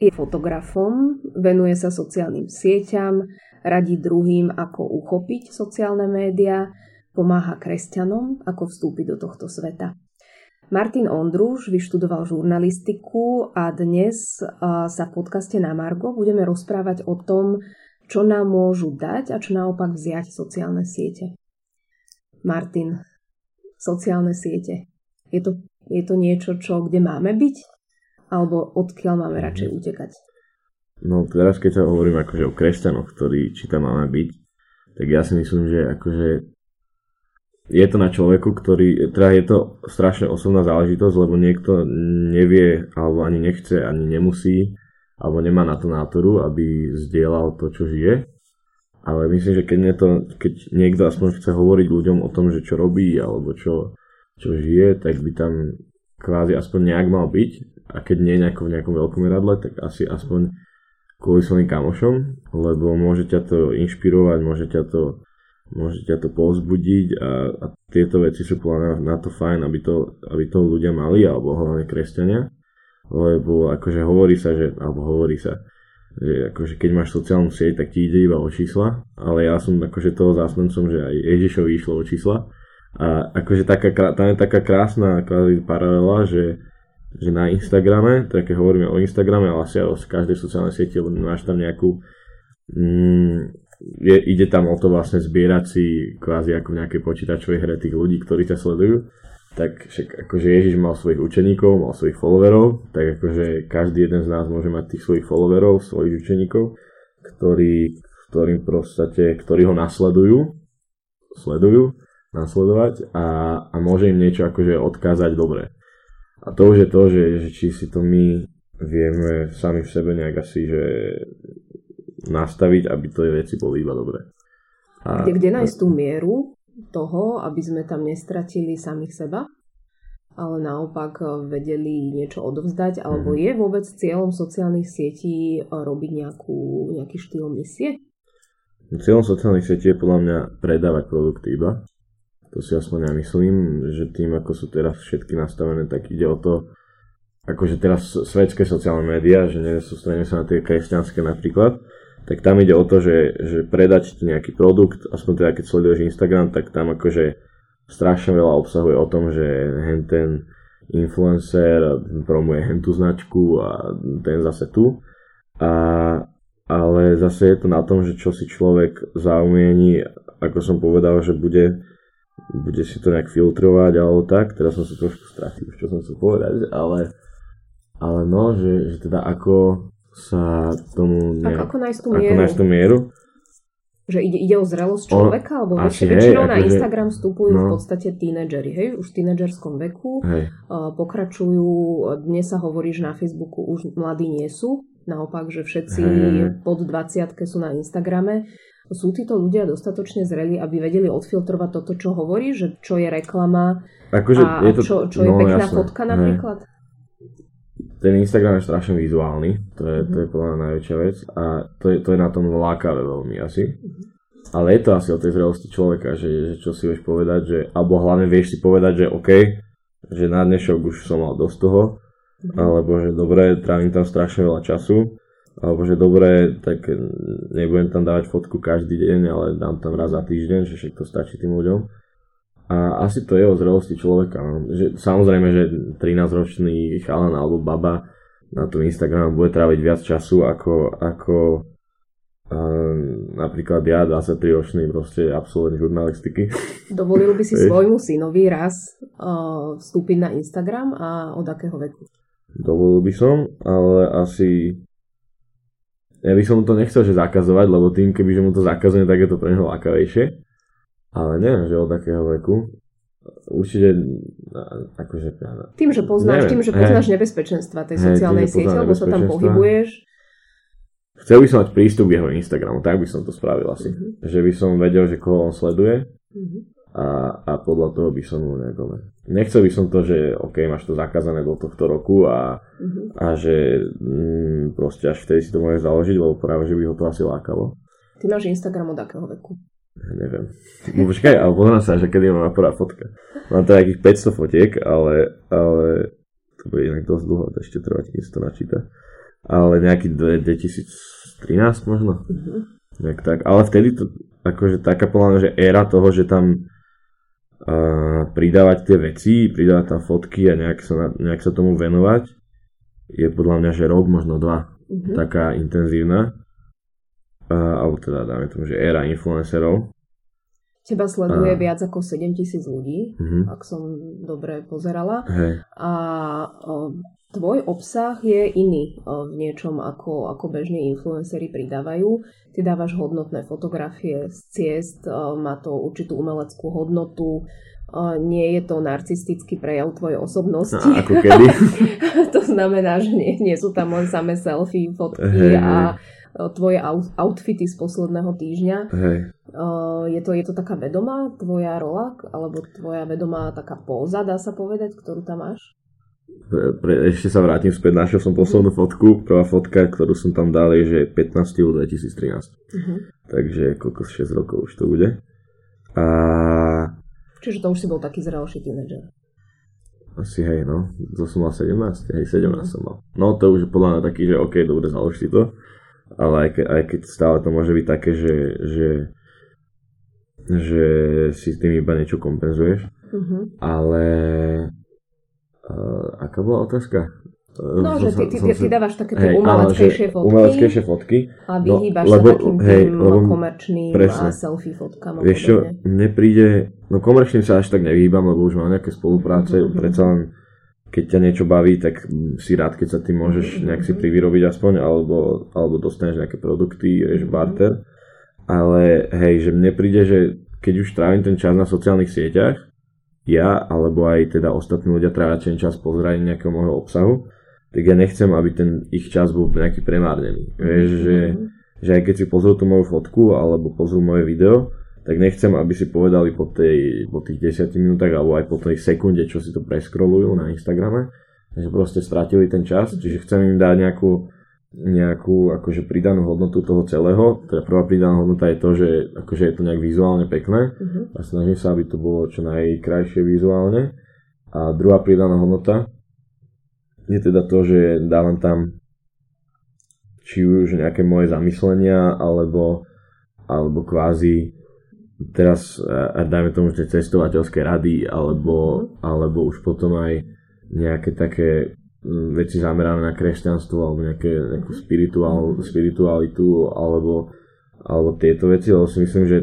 Je fotografom, venuje sa sociálnym sieťam, radí druhým, ako uchopiť sociálne médiá, pomáha kresťanom, ako vstúpiť do tohto sveta. Martin Ondruš vyštudoval žurnalistiku a dnes sa v podcaste na Margo budeme rozprávať o tom, čo nám môžu dať a čo naopak vziať sociálne siete. Martin, sociálne siete. Je to, je to niečo, čo, kde máme byť? Alebo odkiaľ máme mhm. radšej utekať? No teraz keď sa hovorím akože o kresťanoch, ktorí či tam máme byť, tak ja si myslím, že akože je to na človeku, ktorý, teda je to strašne osobná záležitosť, lebo niekto nevie, alebo ani nechce, ani nemusí, alebo nemá na to nátoru, aby zdieľal to, čo žije. Ale myslím, že keď, to, keď niekto aspoň chce hovoriť ľuďom o tom, že čo robí, alebo čo, čo žije, tak by tam kvázi aspoň nejak mal byť. A keď nie nejako v nejakom veľkom meradle, tak asi aspoň kvôli svojim kamošom, lebo môže ťa to inšpirovať, môže ťa to, môže ťa to povzbudiť a, a tieto veci sú podľa na to fajn, aby to, aby to ľudia mali, alebo hlavne kresťania, lebo akože hovorí sa, že, alebo hovorí sa, že akože keď máš sociálnu sieť, tak ti ide iba o čísla, ale ja som akože toho zástancom, že aj Ježišovi išlo o čísla. A akože taká, tam je taká krásna paralela, že že na Instagrame, tak keď hovoríme o Instagrame, ale asi o každej sociálnej sieti, lebo máš tam nejakú mm, je, ide tam o to vlastne zbierať si kvázi ako v nejakej počítačovej hre tých ľudí, ktorí ťa sledujú, tak však akože Ježiš mal svojich učeníkov, mal svojich followerov, tak akože každý jeden z nás môže mať tých svojich followerov, svojich učeníkov, ktorí, ktorým prostate, ktorí ho nasledujú, sledujú, nasledovať a, a môže im niečo akože odkázať dobre. A to už je to, že, že či si to my vieme sami v sebe nejak asi, že nastaviť, aby to veci boli iba dobré. A, kde, kde nájsť tú mieru toho, aby sme tam nestratili samých seba, ale naopak vedeli niečo odovzdať, alebo mm-hmm. je vôbec cieľom sociálnych sietí robiť nejakú, nejaký štýl misie? Cieľom sociálnych sietí je podľa mňa predávať produkty iba. To si aspoň ja myslím, že tým, ako sú teraz všetky nastavené, tak ide o to, akože teraz svetské sociálne médiá, že nesústredíme sa na tie kresťanské napríklad, tak tam ide o to, že, že predať ti nejaký produkt, aspoň teda keď sleduješ Instagram, tak tam akože strašne veľa obsahuje o tom, že ten influencer promuje hen tú značku a ten zase tu. A, ale zase je to na tom, že čo si človek zaumieni, ako som povedal, že bude bude si to nejak filtrovať alebo tak, teraz som sa trošku stratil, čo som chcel povedať, ale, ale no, že, že teda ako sa tomu nejak, ako, ako nájsť tú mieru. Ako nájsť tú mieru. Že ide, ide o zrelosť človeka, alebo väč, väčšinou na akože, Instagram vstupujú no. v podstate tínedžeri, hej, už v tínedžerskom veku, hej. Uh, pokračujú, dnes sa hovorí, že na Facebooku už mladí nie sú, naopak, že všetci hej. pod 20 sú na Instagrame sú títo ľudia dostatočne zreli, aby vedeli odfiltrovať toto, čo hovorí, že čo je reklama akože a je to, čo, čo je no, pekná jasné, fotka napríklad? Ten Instagram je strašne vizuálny, to je, mm-hmm. to je podľa mňa najväčšia vec a to je, to je na tom lákavé veľmi asi. Mm-hmm. Ale je to asi o tej zrelosti človeka, že, že čo si vieš povedať, že, alebo hlavne vieš si povedať, že OK, že na dnešok už som mal dosť toho, mm-hmm. alebo že dobre, trávim tam strašne veľa času, alebo že dobre, tak nebudem tam dávať fotku každý deň, ale dám tam raz za týždeň, že všetko stačí tým ľuďom. A asi to je o zrelosti človeka. No. Že, samozrejme, že 13-ročný chalan alebo baba na tom Instagrame bude tráviť viac času ako, ako uh, napríklad ja, 23-ročný proste absolvent žurnalistiky. Dovolil by si svojmu synovi raz uh, vstúpiť na Instagram a od akého veku? Dovolil by som, ale asi ja by som mu to nechcel že zakazovať, lebo tým, keby že mu to zakazuje, tak je to pre neho lákavejšie. Ale neviem, že od takého veku. Určite, akože... Tým, že poznáš, neviem. tým, že poznáš hey. nebezpečenstva tej hey, sociálnej siete, lebo sa tam pohybuješ. Chcel by som mať prístup k jeho Instagramu, tak by som to spravil asi. Uh-huh. Že by som vedel, že koho on sleduje. Uh-huh a, a podľa toho by som mu nejako... Nechcel by som to, že OK, máš to zakázané do tohto roku a, uh-huh. a že mm, proste až vtedy si to môžeš založiť, lebo práve, že by ho to asi lákalo. Ty máš Instagram od akého veku? Ja neviem. No počkaj, ale pozriem sa, že kedy mám prvá fotka. Mám teda nejakých 500 fotiek, ale, ale to bude inak dosť dlho, to ešte trvať, keď sa to načíta. ale nejaký 2013 možno. Uh-huh. Nejak tak. Ale vtedy to, akože taká podľa že éra toho, že tam uh, pridávať tie veci, pridávať tam fotky a nejak sa, nejak sa tomu venovať, je podľa mňa, že rok, možno dva, uh-huh. taká intenzívna. Uh, alebo teda dáme tomu, že éra influencerov. Teba sleduje a... viac ako 7 tisíc ľudí, uh-huh. ak som dobre pozerala. Hey. A o, tvoj obsah je iný o, v niečom, ako, ako bežní influenceri pridávajú. Ty dávaš hodnotné fotografie z ciest, o, má to určitú umeleckú hodnotu, o, nie je to narcistický prejav tvojej osobnosti. No, ako kedy? to znamená, že nie, nie sú tam len samé selfie, fotky hey, a tvoje outfity z posledného týždňa. Hej. Je to, je to taká vedomá tvoja rola, alebo tvoja vedomá taká póza, dá sa povedať, ktorú tam máš? Pre, ešte sa vrátim späť, našiel som poslednú fotku, prvá fotka, ktorú som tam dal je, že 15. 2013. Uh-huh. Takže koľko 6 rokov už to bude. A... Čiže to už si bol taký zrelší tínedžer. Asi hej, no. To som mal 17, hej, 17 uh-huh. som mal. No to už je podľa mňa taký, že OK, dobre, založ si to ale aj, ke, aj keď stále to môže byť také, že, že, že si s tým iba niečo kompenzuješ. Uh-huh. Ale uh, aká bola otázka? No, že ty, ty, ty, ty dávaš také tie umeleckejšie fotky. Umeleckejšie fotky. A vyhýbaš no, lebo, sa takým hej, tým lebo, komerčným presne. a selfie fotkám. Vieš čo, mne príde, no komerčným sa až tak nevyhýbam, lebo už mám nejaké spolupráce, uh-huh. predsa len keď ťa niečo baví, tak si rád, keď sa ty môžeš nejak si privyrobiť aspoň, alebo, alebo dostaneš nejaké produkty, vieš, barter. Ale hej, že mne príde, že keď už trávim ten čas na sociálnych sieťach, ja, alebo aj teda ostatní ľudia trávia ten čas pozeraním nejakého môjho obsahu, tak ja nechcem, aby ten ich čas bol nejaký premárnený. Vieš, že, že aj keď si pozrú tú moju fotku, alebo pozrú moje video, tak nechcem, aby si povedali po, tej, po tých 10 minútach alebo aj po tej sekunde, čo si to preskrolujú na Instagrame, že proste stratili ten čas, čiže chcem im dať nejakú, nejakú akože pridanú hodnotu toho celého. Teda prvá pridaná hodnota je to, že akože je to nejak vizuálne pekné uh-huh. a snažím sa, aby to bolo čo najkrajšie vizuálne. A druhá pridaná hodnota je teda to, že dávam tam či už nejaké moje zamyslenia alebo, alebo kvázi teraz a dajme tomu, že cestovateľské rady alebo, alebo už potom aj nejaké také veci zamerané na kresťanstvo alebo nejaké, nejakú spirituál, spiritualitu alebo, alebo tieto veci, lebo si myslím, že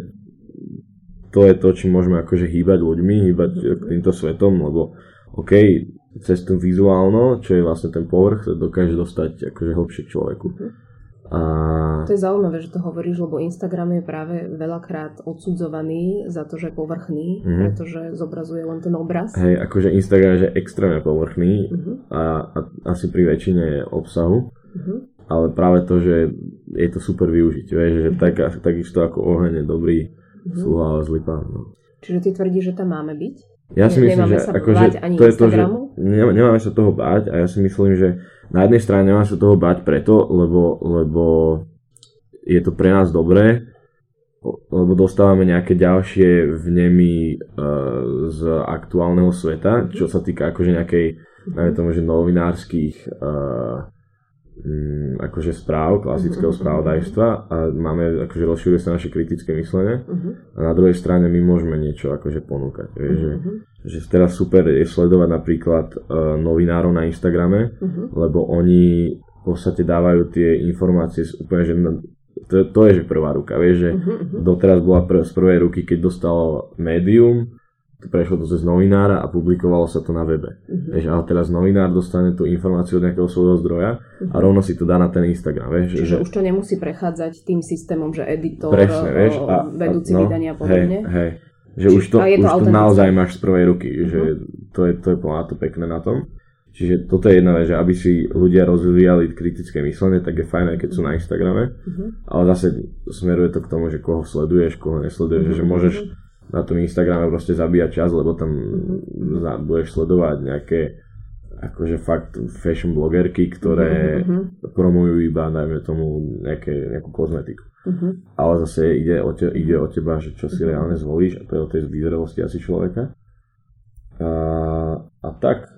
to je to, čím môžeme akože hýbať ľuďmi, hýbať týmto svetom, lebo OK, cez tú vizuálno, čo je vlastne ten povrch, dokáže dostať akože hlbšie k človeku. A... To je zaujímavé, že to hovoríš, lebo Instagram je práve veľakrát odsudzovaný za to, že je povrchný, mm-hmm. pretože zobrazuje len ten obraz. Hej, akože Instagram je extrémne povrchný mm-hmm. a, a asi pri väčšine obsahu, mm-hmm. ale práve to, že je to super využiť, vieš, že mm-hmm. tak, takisto ako oheň je dobrý, mm-hmm. ale zlý pán. No. Čiže ty tvrdíš, že tam máme byť? Ja si myslím, že akože to je to, že nemáme sa toho báť a ja si myslím, že na jednej strane nemáme sa toho báť preto, lebo, lebo je to pre nás dobré, lebo dostávame nejaké ďalšie vnemy uh, z aktuálneho sveta, čo sa týka akože nejakej, najmä tomu, že novinárskych uh, um, akože správ, klasického uh-huh. spravodajstva a máme, akože rozširuje sa naše kritické myslenie uh-huh. a na druhej strane my môžeme niečo akože ponúkať. Uh-huh. Že, že teraz super je sledovať napríklad uh, novinárov na Instagrame, uh-huh. lebo oni v podstate dávajú tie informácie úplne, že to, to je že prvá ruka, vieš, že uh-huh. doteraz bola pr- z prvej ruky, keď dostalo médium, prešlo to cez novinára a publikovalo sa to na webe. Uh-huh. Vieš, ale teraz novinár dostane tú informáciu od nejakého svojho zdroja uh-huh. a rovno si to dá na ten Instagram. Vieš, Čiže že... už to nemusí prechádzať tým systémom, že editor, Presne, vieš, a, vedúci no, vydania a podobne. Hej, hej. Že Či, už to, už to, to naozaj máš z prvej ruky, uh-huh. že to je, to je to pekné na tom. Čiže toto je jedna vec, že aby si ľudia rozvíjali kritické myslenie, tak je fajn, keď sú na Instagrame, uh-huh. ale zase smeruje to k tomu, že koho sleduješ, koho nesleduješ, uh-huh. že môžeš na tom Instagrame proste zabíjať čas, lebo tam mm-hmm. budeš sledovať nejaké akože fakt fashion blogerky, ktoré mm-hmm. promujú iba, dajme tomu, nejaké, nejakú kozmetiku. Mm-hmm. Ale zase ide o, te, ide o teba, že čo si mm-hmm. reálne zvolíš a to je o tej vyzrelosti asi človeka. A, a tak,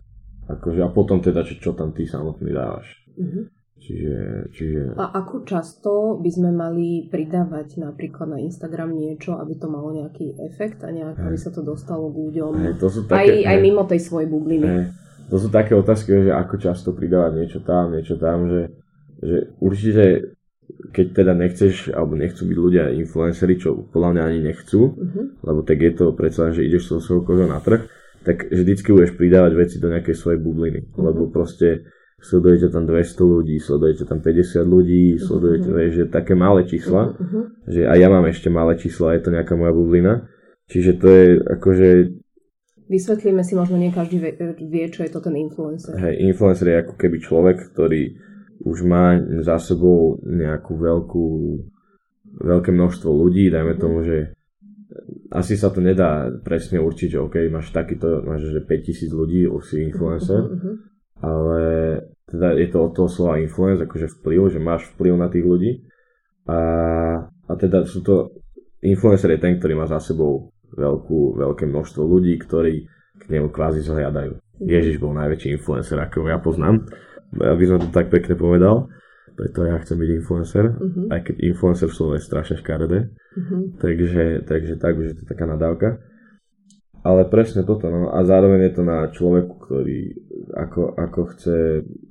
akože a potom teda, čo, čo tam ty samotný dávaš. Mm-hmm. Čiže, čiže... A ako často by sme mali pridávať napríklad na Instagram niečo, aby to malo nejaký efekt a nejak, aby sa to dostalo k ľuďom Hej, to sú také, aj, aj mimo tej svojej bubliny. Hej, to sú také otázky, že ako často pridávať niečo tam, niečo tam, že, že určite keď teda nechceš, alebo nechcú byť ľudia influenceri, čo podľa mňa ani nechcú, uh-huh. lebo tak je to predsa, že ideš so svojou kožou na trh, tak vždycky budeš pridávať veci do nejakej svojej bubliny, uh-huh. lebo proste sledujete tam 200 ľudí, sledujete tam 50 ľudí, sledujete, uh-huh. že také malé čísla, uh-huh. že aj ja mám ešte malé čísla, je to nejaká moja bublina, čiže to je akože... Vysvetlíme si, možno nie každý vie, vie, čo je to ten influencer. Hej, influencer je ako keby človek, ktorý už má za sebou nejakú veľkú, veľké množstvo ľudí, dajme tomu, že asi sa to nedá presne určiť, že OK, máš takýto, máš že 5000 ľudí, už si influencer, uh-huh ale teda je to od toho slova influence, akože vplyv, že máš vplyv na tých ľudí a, a teda sú to influencer je ten, ktorý má za sebou veľkú, veľké množstvo ľudí, ktorí k nemu kvázi zhliadajú. Ježiš bol najväčší influencer, ako ja poznám, aby som to tak pekne povedal, preto ja chcem byť influencer, uh-huh. aj keď influencer v slove je strašne škaredé, uh-huh. takže, takže tak už je to taká nadávka. Ale presne toto, no. A zároveň je to na človeku, ktorý ako, ako chce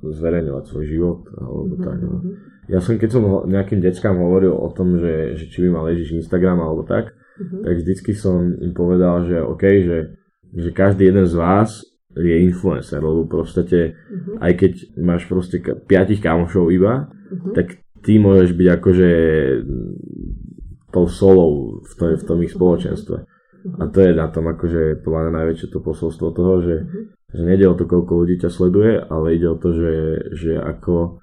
zverejňovať svoj život, alebo mm-hmm. tak, no. Mhm. Ja som, keď som nejakým deckám hovoril o tom, že, že či by mal Ježiš Instagram alebo tak, mm-hmm. tak vždycky som im povedal, že OK, že, že každý jeden z vás je influencer, lebo proste, mm-hmm. aj keď máš proste piatich kamošov iba, mm-hmm. tak ty môžeš byť akože tou solou v tom, v tom ich spoločenstve. A to je na tom akože podľa mňa najväčšie to posolstvo toho, že, mm-hmm. že nejde o to, koľko ľudí ťa sleduje, ale ide o to, že, že ako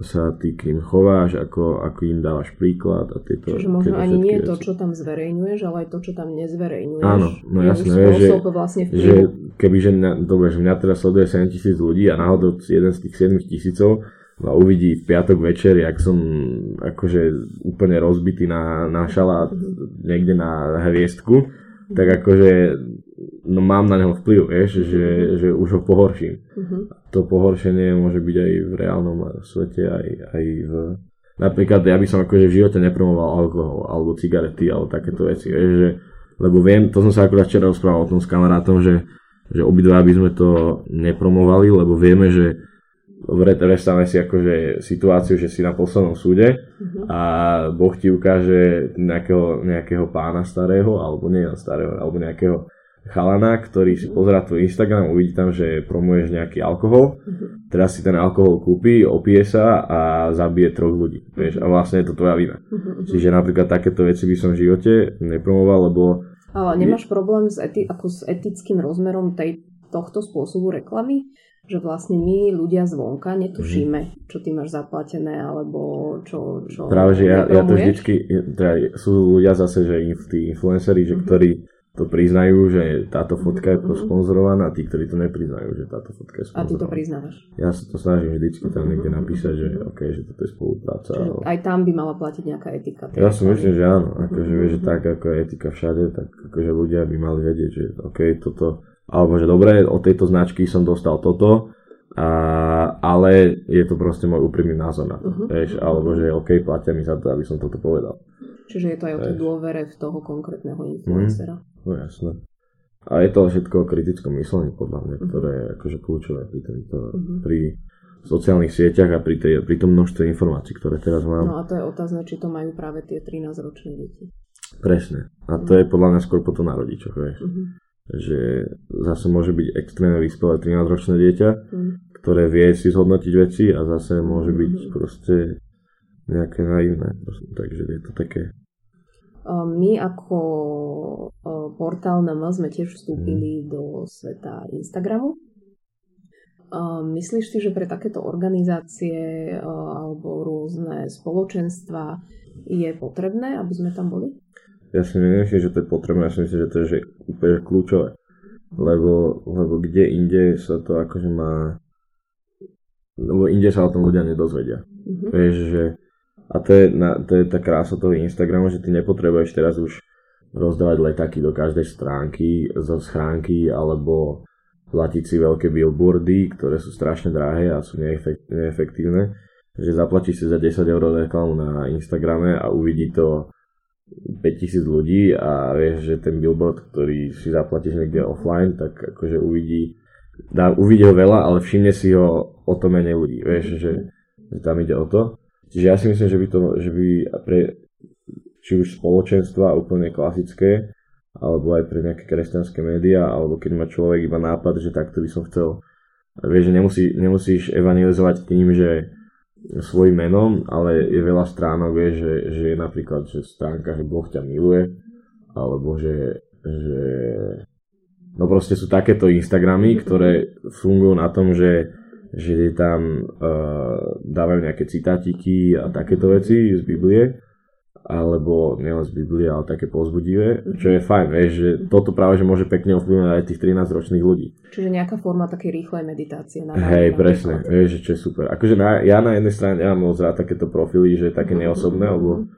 sa ty k ním chováš, ako, ako im dávaš príklad a tieto Čiže možno ani nie veci. to, čo tam zverejňuješ, ale aj to, čo tam nezverejňuješ. Áno, no jasné, že, vlastne že keby, že mňa, dobre, že mňa teraz sleduje 7 tisíc ľudí a náhodou jeden z tých 7 tisícov ma uvidí v piatok večer, jak som akože úplne rozbitý na, na šalát mhm. niekde na hviezdku, tak akože no mám na neho vplyv, vieš, že, že už ho pohorším. Uh-huh. To pohoršenie môže byť aj v reálnom svete, aj, aj v... Napríklad ja by som akože v živote nepromoval alkohol, alebo cigarety, alebo takéto veci, vieš, že, lebo viem, to som sa akurát včera rozprával o tom s kamarátom, že, že obidva by sme to nepromovali, lebo vieme, že predstavme si akože situáciu, že si na poslednom súde uh-huh. a Boh ti ukáže nejakého, nejakého pána starého, alebo nie starého, alebo nejakého chalana, ktorý si pozera tvoj Instagram, uvidí tam, že promuješ nejaký alkohol, uh-huh. teraz si ten alkohol kúpi, opije sa a zabije troch ľudí, vieš, a vlastne je to tvoja vina. Čiže napríklad takéto veci by som v živote nepromoval, lebo... Ale nemáš problém s, eti- ako s etickým rozmerom tej, tohto spôsobu reklamy? Že vlastne my ľudia zvonka netušíme, mhm. čo ty máš zaplatené, alebo čo... čo Práve, že ja, ja to vždycky, teda sú ľudia zase, že tí influenceri, že mm-hmm. ktorí to priznajú, že táto fotka je mm-hmm. sponzorovaná a tí, ktorí to nepriznajú, že táto fotka je sponzorovaná. A ty to priznávaš. Ja sa to snažím vždycky tam niekde mhm. napísať, že OK, že toto je spolupráca. Čiže aj tam by mala platiť nejaká etika. Ja si myslím, že áno. Akože, mm-hmm. že tak ako je etika všade, tak akože ľudia by mali vedieť, že OK, toto alebo že dobre, od tejto značky som dostal toto, a, ale je to proste môj úprimný názor na to, uh-huh. vieš, alebo že OK, platia mi za to, aby som toto povedal. Čiže je to aj o tej dôvere v toho konkrétneho influencera. Mm, no jasné. A je to všetko o kritickom myslení, podľa mňa, uh-huh. ktoré je akože kľúčové pri, tento, uh-huh. pri sociálnych sieťach a pri, tej, pri tom množstve informácií, ktoré teraz mám. No a to je otázne, či to majú práve tie 13-ročné deti. Presne. A to uh-huh. je podľa mňa skôr potom na rodičoch, vieš. Uh-huh že zase môže byť extrémne vyspelé 13-ročné dieťa, mm. ktoré vie si zhodnotiť veci a zase môže byť mm. proste nejaké naivné. Takže je to také. My ako portál NM sme tiež vstúpili mm. do sveta Instagramu. Myslíš si, že pre takéto organizácie alebo rôzne spoločenstva je potrebné, aby sme tam boli? Ja si nemyslím, že to je potrebné, ja si myslím, že to je že úplne kľúčové. Lebo, lebo kde inde sa to akože má... Lebo inde sa o tom ľudia nedozvedia. Mm-hmm. Vieš, že... A to je, na, to je tá krása toho Instagramu, že ty nepotrebuješ teraz už rozdávať letaky do každej stránky zo schránky alebo platiť si veľké billboardy, ktoré sú strašne drahé a sú neefektívne že zaplatí si za 10 eur reklamu na Instagrame a uvidí to 5000 ľudí a vieš, že ten billboard, ktorý si zaplatíš niekde offline, tak akože uvidí, dá, uvidí ho veľa, ale všimne si ho o to menej ľudí, vieš, že, že tam ide o to. Čiže ja si myslím, že by to, že by pre, či už spoločenstva úplne klasické, alebo aj pre nejaké kresťanské médiá, alebo keď má človek iba nápad, že takto by som chcel. Vieš, že nemusí, nemusíš evangelizovať tým, že svojim menom, ale je veľa stránok, vie, že, že je napríklad že stránka, že Boh ťa miluje, alebo že, že no proste sú takéto Instagramy, ktoré fungujú na tom, že, že tam uh, dávajú nejaké citátiky a takéto veci z Biblie alebo nielen z Biblie, ale také pozbudivé, mm-hmm. čo je fajn, vieš, že toto práve že môže pekne ovplyvňovať aj tých 13-ročných ľudí. Čiže nejaká forma také rýchlej meditácie. Na Hej, presne, vieš, čo je super. Akože na, ja na jednej strane ja mám moc rád takéto profily, že je také mm-hmm. neosobné, lebo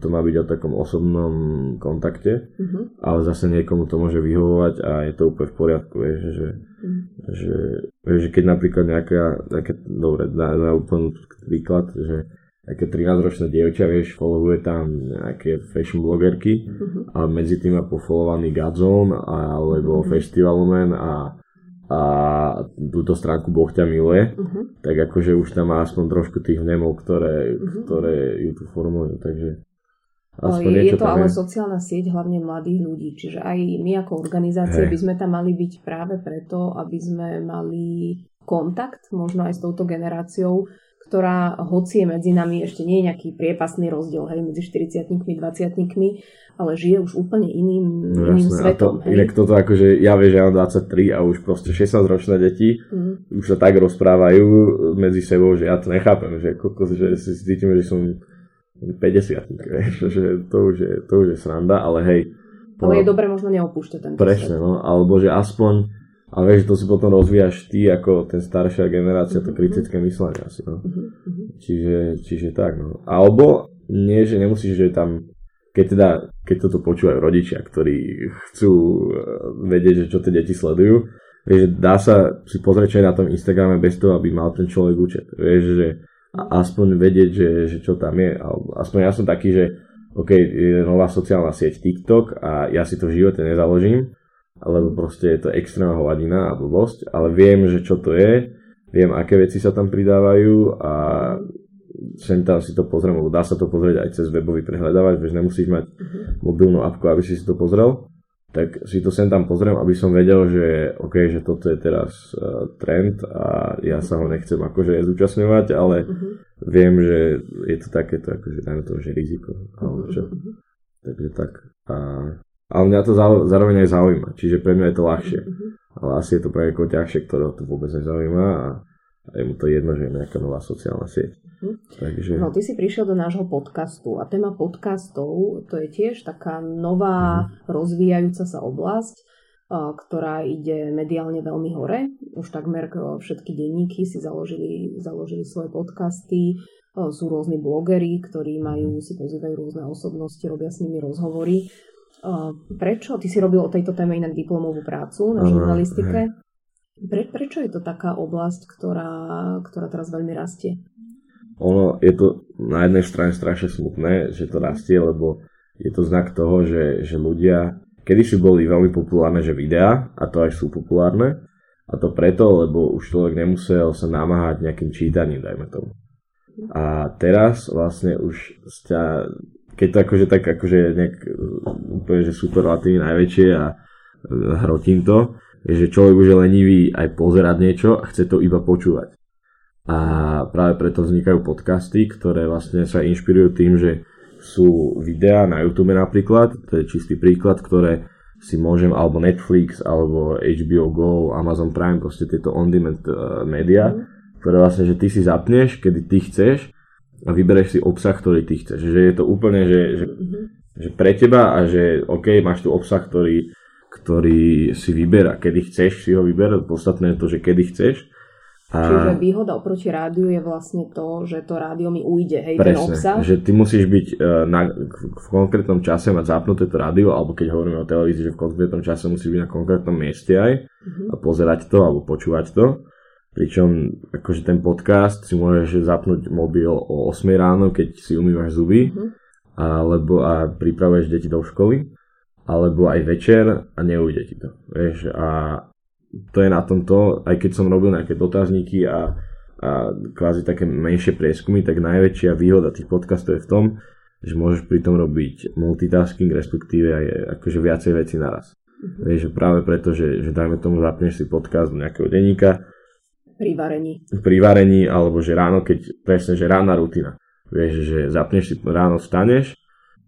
to má byť o takom osobnom kontakte, mm-hmm. ale zase niekomu to môže vyhovovať a je to úplne v poriadku, vieš, že, mm-hmm. že, vieš, že keď napríklad nejaká, nejaké, dobre, dá, dá úplný príklad, že také 13-ročné dievča, vieš, followuje tam nejaké fashion blogerky, uh-huh. ale medzi tým má pofollowovaný Gazon alebo uh-huh. Festivalman a, a túto stránku Boh ťa miluje, uh-huh. tak akože už tam má aspoň trošku tých vnemov, ktoré, uh-huh. ktoré ju tu formujú, takže Aspoň je, je to ale je. sociálna sieť hlavne mladých ľudí, čiže aj my ako organizácie hey. by sme tam mali byť práve preto, aby sme mali kontakt možno aj s touto generáciou, ktorá hoci je medzi nami, ešte nie je nejaký priepasný rozdiel hej, medzi 40 20 ale žije už úplne iným, no, iným jasné. svetom. A to, inak toto akože, ja viem, že ja mám 23 a už proste 16-ročné deti mm. už sa tak rozprávajú medzi sebou, že ja to nechápem, že, kokos, že si cítim, že som 50 že to už je, to už je sranda, ale hej. Ale je dobre možno neopúšťať ten Presne, svet. no, alebo že aspoň a vieš, to si potom rozvíjaš ty ako ten staršia generácia, to mhm. kritické myslenie asi. No. Uh-huh. Čiže, čiže tak. No. Alebo nie, že nemusíš, že tam, keď teda, keď toto počúvajú rodičia, ktorí chcú eh, vedieť, že čo tie deti sledujú, vieš, dá sa si pozrieť, čo je na tom Instagrame bez toho, aby mal ten človek účet. Vieš, že aspoň vedieť, že, že čo tam je. Aspoň ja som taký, že OK, je nová sociálna sieť TikTok a ja si to v živote nezaložím, lebo proste je to extrémna hovadina a blbosť, ale viem, že čo to je, viem, aké veci sa tam pridávajú a sem tam si to pozriem, lebo dá sa to pozrieť aj cez webový prehľadávač, že nemusíš mať uh-huh. mobilnú apku, aby si si to pozrel, tak si to sem tam pozriem, aby som vedel, že OK, že toto je teraz uh, trend a ja sa ho nechcem akože zúčastňovať, ale uh-huh. viem, že je to takéto, akože dajme to, že riziko, alebo čo. Uh-huh. Takže tak. A ale mňa to zároveň aj zaujíma, čiže pre mňa je to ľahšie. Mm-hmm. Ale asi je to pre niekoho ťažšie, ktorého to vôbec nezaujíma a, a je mu to jedno, že je nejaká nová sociálna sieť. Mm-hmm. Takže... No, ty si prišiel do nášho podcastu a téma podcastov to je tiež taká nová mm-hmm. rozvíjajúca sa oblasť, ktorá ide mediálne veľmi hore. Už takmer všetky denníky si založili, založili svoje podcasty, sú rôzni blogery, ktorí majú, si pozývajú rôzne osobnosti, robia s nimi rozhovory prečo? Ty si robil o tejto téme inak diplomovú prácu na žurnalistike. Pre, prečo je to taká oblasť, ktorá, ktorá teraz veľmi rastie? Ono je to na jednej strane strašne smutné, že to rastie, lebo je to znak toho, že, že ľudia kedysi boli veľmi populárne, že videá, a to aj sú populárne, a to preto, lebo už človek nemusel sa namáhať nejakým čítaním, dajme tomu. A teraz vlastne už ťa keď to akože tak akože nejak úplne, že relatívne najväčšie a e, hrotím to, že človek už je lenivý aj pozerať niečo a chce to iba počúvať. A práve preto vznikajú podcasty, ktoré vlastne sa inšpirujú tým, že sú videá na YouTube napríklad, to je čistý príklad, ktoré si môžem, alebo Netflix, alebo HBO Go, Amazon Prime, proste tieto on-demand uh, média, mm. ktoré vlastne, že ty si zapneš, kedy ty chceš a vybereš si obsah, ktorý ty chceš. Že je to úplne, že, že, mm-hmm. že pre teba a že OK, máš tu obsah, ktorý, ktorý si vyberá. Kedy chceš si ho vyberať, podstatné je to, že kedy chceš. A... Čiže výhoda oproti rádiu je vlastne to, že to rádio mi ujde, hej, Presne, ten obsah. že ty musíš byť uh, na, v konkrétnom čase mať zapnuté to rádio, alebo keď hovoríme o televízii, že v konkrétnom čase musíš byť na konkrétnom mieste aj uh-huh. a pozerať to, alebo počúvať to Pričom akože ten podcast si môžeš zapnúť mobil o 8 ráno, keď si umývaš zuby, mm-hmm. alebo a pripravuješ deti do školy, alebo aj večer a neujde ti to. Vieš, a to je na tomto, aj keď som robil nejaké dotazníky a, a kvázi také menšie prieskumy, tak najväčšia výhoda tých podcastov je v tom, že môžeš pri tom robiť multitasking, respektíve aj akože viacej veci naraz. Mm-hmm. Vieš, práve preto, že, že dajme tomu zapneš si podcast do nejakého denníka, pri varení. Pri varení, alebo že ráno, keď presne, že rána rutina. Vieš, že zapneš si, ráno vstaneš,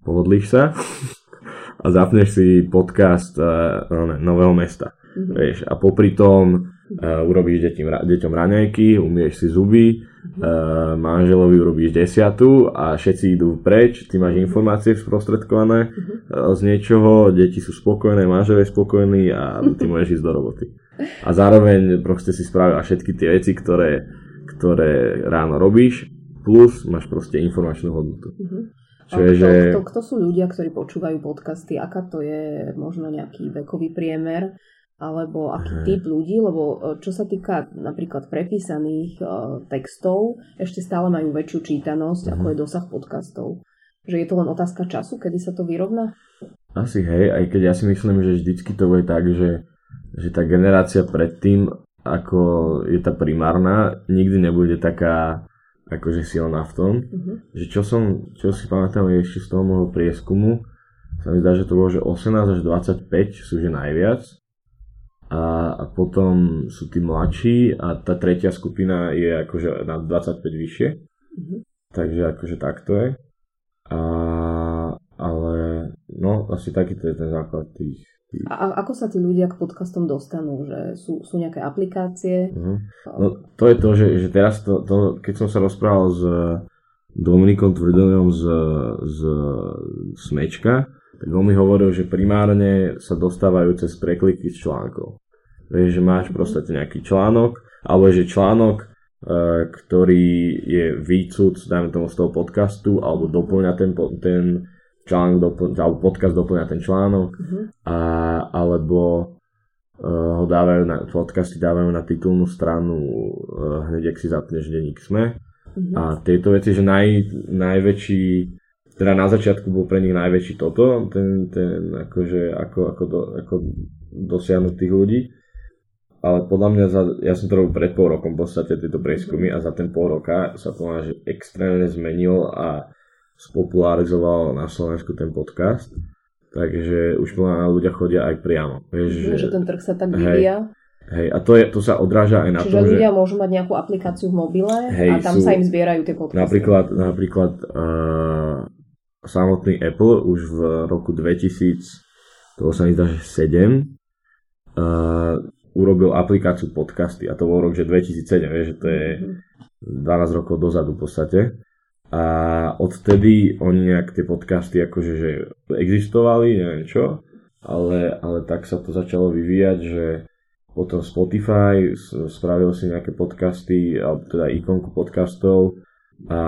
pohodlíš sa a zapneš si podcast uh, Nového mesta. Mm-hmm. Vieš, a popri tom uh, urobíš deťom, deťom raňajky, umieš si zuby, uh, manželovi urobíš desiatu a všetci idú preč, ty máš informácie sprostredkované uh, z niečoho, deti sú spokojné, manžel je spokojný a ty môžeš ísť do roboty a zároveň proste si spravil všetky tie veci, ktoré, ktoré ráno robíš, plus máš proste informačnú hodnotu. Mm-hmm. Čo je, že... kto, kto sú ľudia, ktorí počúvajú podcasty? Aká to je možno nejaký vekový priemer? Alebo aký typ ľudí? Lebo e, čo sa týka napríklad prepísaných uh, textov, ešte stále majú väčšiu čítanosť, mm-hmm. ako je dosah podcastov. Že je to len otázka času, kedy sa to vyrovná? Asi hej, aj keď ja si myslím, že vždycky to bude tak, že že tá generácia predtým, ako je tá primárna, nikdy nebude taká akože silná v tom. Mm-hmm. Že čo som, čo si pamätám ešte z toho môjho prieskumu, sa mi zdá, že to bolo, že 18 až 25 sú že najviac. A, a potom sú tí mladší a tá tretia skupina je akože na 25 vyššie. Mm-hmm. Takže akože takto je. A, ale no asi takýto je ten základ tých, a ako sa tí ľudia k podcastom dostanú? Že sú, sú nejaké aplikácie? Uh-huh. No, to je to, že, že teraz, to, to, keď som sa rozprával s Dominikom Tvrdelom z, z Smečka, tak on mi hovoril, že primárne sa dostávajú cez prekliky z článkov. Vieš, že máš proste nejaký článok, alebo že článok, e, ktorý je výcud, dajme tomu z toho podcastu, alebo doplňa ten, ten článok dopl- alebo podcast doplňa ten článok, uh-huh. a, alebo uh, ho dávajú na, podcasty dávajú na titulnú stranu uh, hneď, ak si zapneš denník SME. Uh-huh. A tieto veci, že naj, najväčší, teda na začiatku bol pre nich najväčší toto, ten, ten akože, ako, ako, do, ako dosiahnuť tých ľudí. Ale podľa mňa, za, ja som to robil pred pol rokom v podstate tieto prieskumy a za ten pol roka sa to že extrémne zmenil a spopularizoval na Slovensku ten podcast. Takže už na ľudia chodia aj priamo. Vieš, že, že ten trh sa tak vyvíja. Hej, a to, je, to sa odráža aj na Čiže ľudia že... môžu mať nejakú aplikáciu v mobile hej, a tam sú, sa im zbierajú tie podcasty. Napríklad, napríklad uh, samotný Apple už v roku 2000, to sa mi zdá, že 7, uh, urobil aplikáciu podcasty a to bol rok, že 2007, vieš, že to je 12 mhm. rokov dozadu v podstate. A odtedy oni nejak tie podcasty akože že existovali, neviem čo, ale, ale tak sa to začalo vyvíjať, že potom Spotify spravil si nejaké podcasty, alebo teda ikonku podcastov a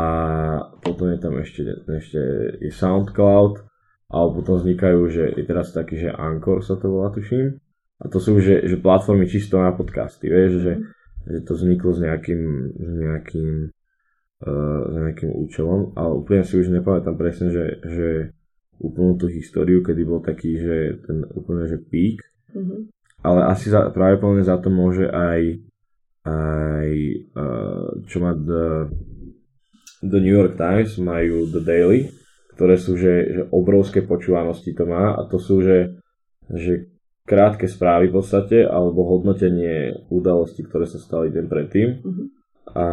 potom je tam ešte, ešte je SoundCloud, alebo potom vznikajú, že je teraz taký, že Anchor sa to volá, tuším. A to sú že, že platformy čisto na podcasty, vieš, že, že to vzniklo s nejakým, s nejakým uh, nejakým účelom, ale úplne si už nepamätám presne, že, že úplnú tú históriu, kedy bol taký, že ten úplne, že pík. Mm-hmm. Ale asi za, práve plne za to môže aj, aj uh, čo má the, the New York Times, majú The Daily, ktoré sú, že, že obrovské počúvanosti to má a to sú, že, že krátke správy v podstate, alebo hodnotenie udalostí, ktoré sa stali deň predtým. Mm-hmm a,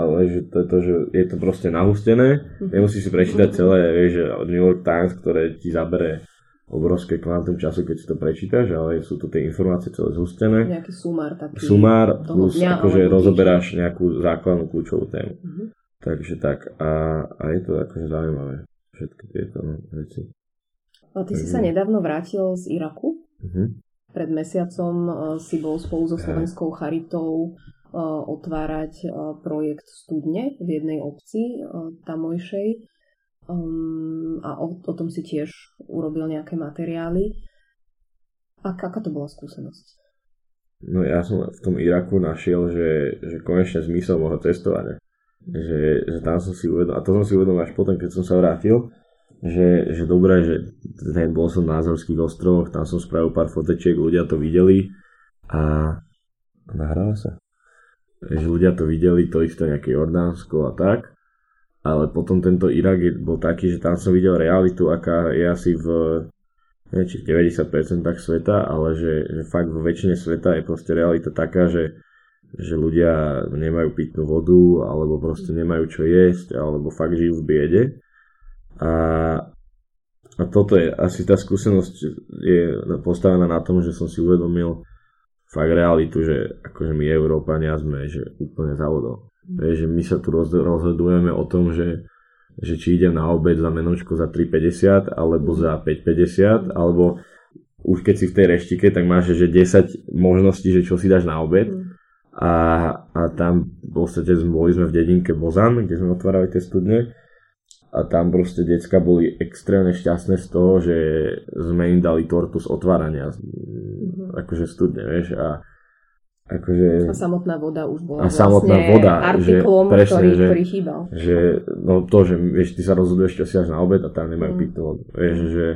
ale že to je to, že je to proste nahustené, mhm. nemusíš si prečítať celé, vieš, New York Times, ktoré ti zabere obrovské kvantum času, keď si to prečítaš, ale sú to tie informácie celé zhustené. Nejaký sumár taký. Sumár plus dňa, akože rozoberáš nejakú základnú kľúčovú tému. Uh-huh. Takže tak a, a je to akože zaujímavé všetky tieto no, veci. A ty si sa nedávno vrátil z Iraku. Uh-huh. Pred mesiacom uh, si bol spolu so Slovenskou charitou otvárať eh, projekt studne v jednej obci eh, tamojšej um, a o, o tom si tiež urobil nejaké materiály. A aká to bola skúsenosť? No ja som v tom Iraku našiel, že, že konečne zmysel môjho cestovania. Že, že tam som si uvedomil, a to som si uvedomil až potom, keď som sa vrátil, že, že dobré, že ten bol som na Azorských ostrovoch, tam som spravil pár fotečiek, ľudia to videli a nahráva sa. Že ľudia to videli, to isté nejaké Jordánsko a tak, ale potom tento Irak bol taký, že tam som videl realitu, aká je asi v neviem, či v 90% sveta, ale že, že fakt vo väčšine sveta je proste realita taká, že, že ľudia nemajú pitnú vodu, alebo proste nemajú čo jesť, alebo fakt žijú v biede. A, a toto je asi tá skúsenosť je postavená na tom, že som si uvedomil fakt realitu, že akože my Európania sme že úplne závodov. Že my sa tu rozhodujeme o tom, že že či idem na obed za menočko za 3,50 alebo za 5,50 alebo už keď si v tej reštike, tak máš že 10 možností, že čo si dáš na obed. Mm. A, a tam v podstate boli sme v dedinke Bozan, kde sme otvárali tie studne a tam proste decka boli extrémne šťastné z toho, že sme im dali tortu z otvárania, mm. akože studne, vieš, a Akože, a samotná voda už bola a samotná vlastne voda, artiklom, že, presne, ktorý, že, ktorý chýbal. Že, no to, že vieš, ty sa rozhoduješ, čo si až na obed a tam nemajú mm. pitnú vodu. Vieš, že,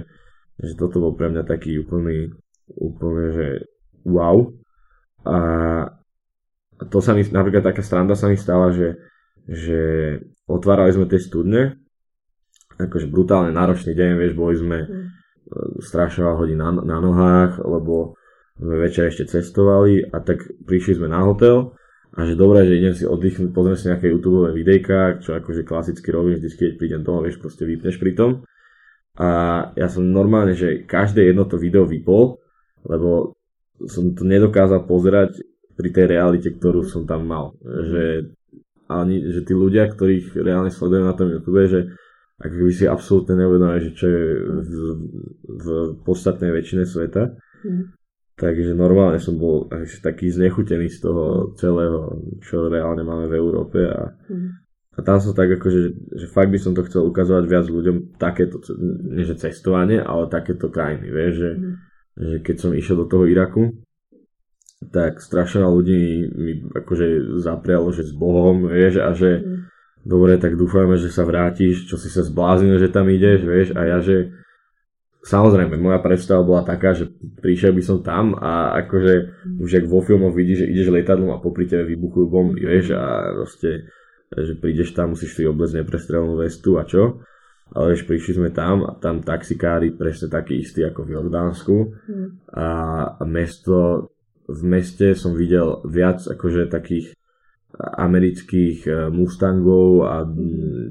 že toto bol pre mňa taký úplný, úplne, že wow. A to sa mi, napríklad taká stranda sa mi stala, že, že otvárali sme tie studne, akože brutálne náročný deň, vieš, boli sme mm. strašne hodín na, na nohách, lebo sme večer ešte cestovali a tak prišli sme na hotel a že dobré, že idem si oddychnúť, pozriem si nejaké YouTube videjka, čo akože klasicky robím vždy, keď prídem domov, vieš, proste vypneš pri tom. A ja som normálne, že každé jedno to video vypol, lebo som to nedokázal pozerať pri tej realite, ktorú som tam mal. Že, ani, že tí ľudia, ktorých reálne sledujem na tom YouTube, že ako by si absolútne neuvedomili, že čo je v, v podstatnej väčšine sveta. Mm. Takže normálne som bol až taký znechutený z toho celého, čo reálne máme v Európe a, mm. a tam som tak akože, že fakt by som to chcel ukazovať viac ľuďom takéto, nie že cestovanie, ale takéto krajiny, vieš, že, mm. že keď som išiel do toho Iraku, tak strašne ľudí mi akože zaprialo, že s Bohom, vieš, a že mm. Dobre, tak dúfajme, že sa vrátiš, čo si sa zbláznil, že tam ideš, vieš, a ja, že Samozrejme, moja predstava bola taká, že prišiel by som tam a akože už jak vo filmoch vidíš, že ideš letadlom a popri tebe vybuchujú bomby, vieš, a proste, že prídeš tam, musíš si obliecť neprestrelnú vestu a čo. Ale vieš, prišli sme tam a tam taxikári presne takí istí ako v Jordánsku mm. a, a mesto, v meste som videl viac akože takých amerických eh, Mustangov a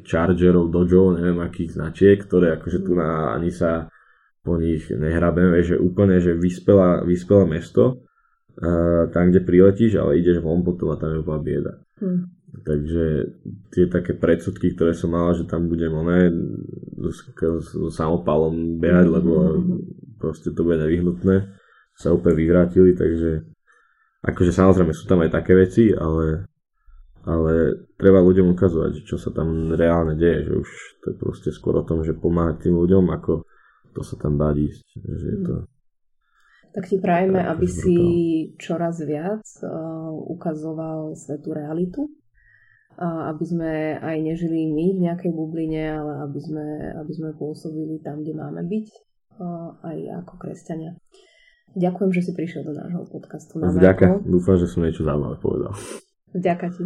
Chargerov, Dodgeov, neviem akých značiek, ktoré akože tu na, ani sa po nich nehrabeme, že úplne, že vyspelá, vyspelé mesto, uh, tam, kde priletíš, ale ideš von potom a tam je úplná bieda. Hmm. Takže tie také predsudky, ktoré som mala, že tam budem oné s samopalom behať, lebo proste to bude nevyhnutné, sa úplne vyvrátili, takže akože samozrejme sú tam aj také veci, ale, ale treba ľuďom ukazovať, čo sa tam reálne deje, že už to je proste skôr o tom, že pomáhať tým ľuďom, ako to sa tam dá ísť. Že je to, tak ti prajeme, aby si čoraz viac uh, ukazoval svetú realitu. Uh, aby sme aj nežili my v nejakej bubline, ale aby sme, aby sme pôsobili tam, kde máme byť, uh, aj ako kresťania. Ďakujem, že si prišiel do nášho podcastu. Na Vďaka. Dúfam, že som niečo zaujímavé povedal. Vďaka ti.